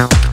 out.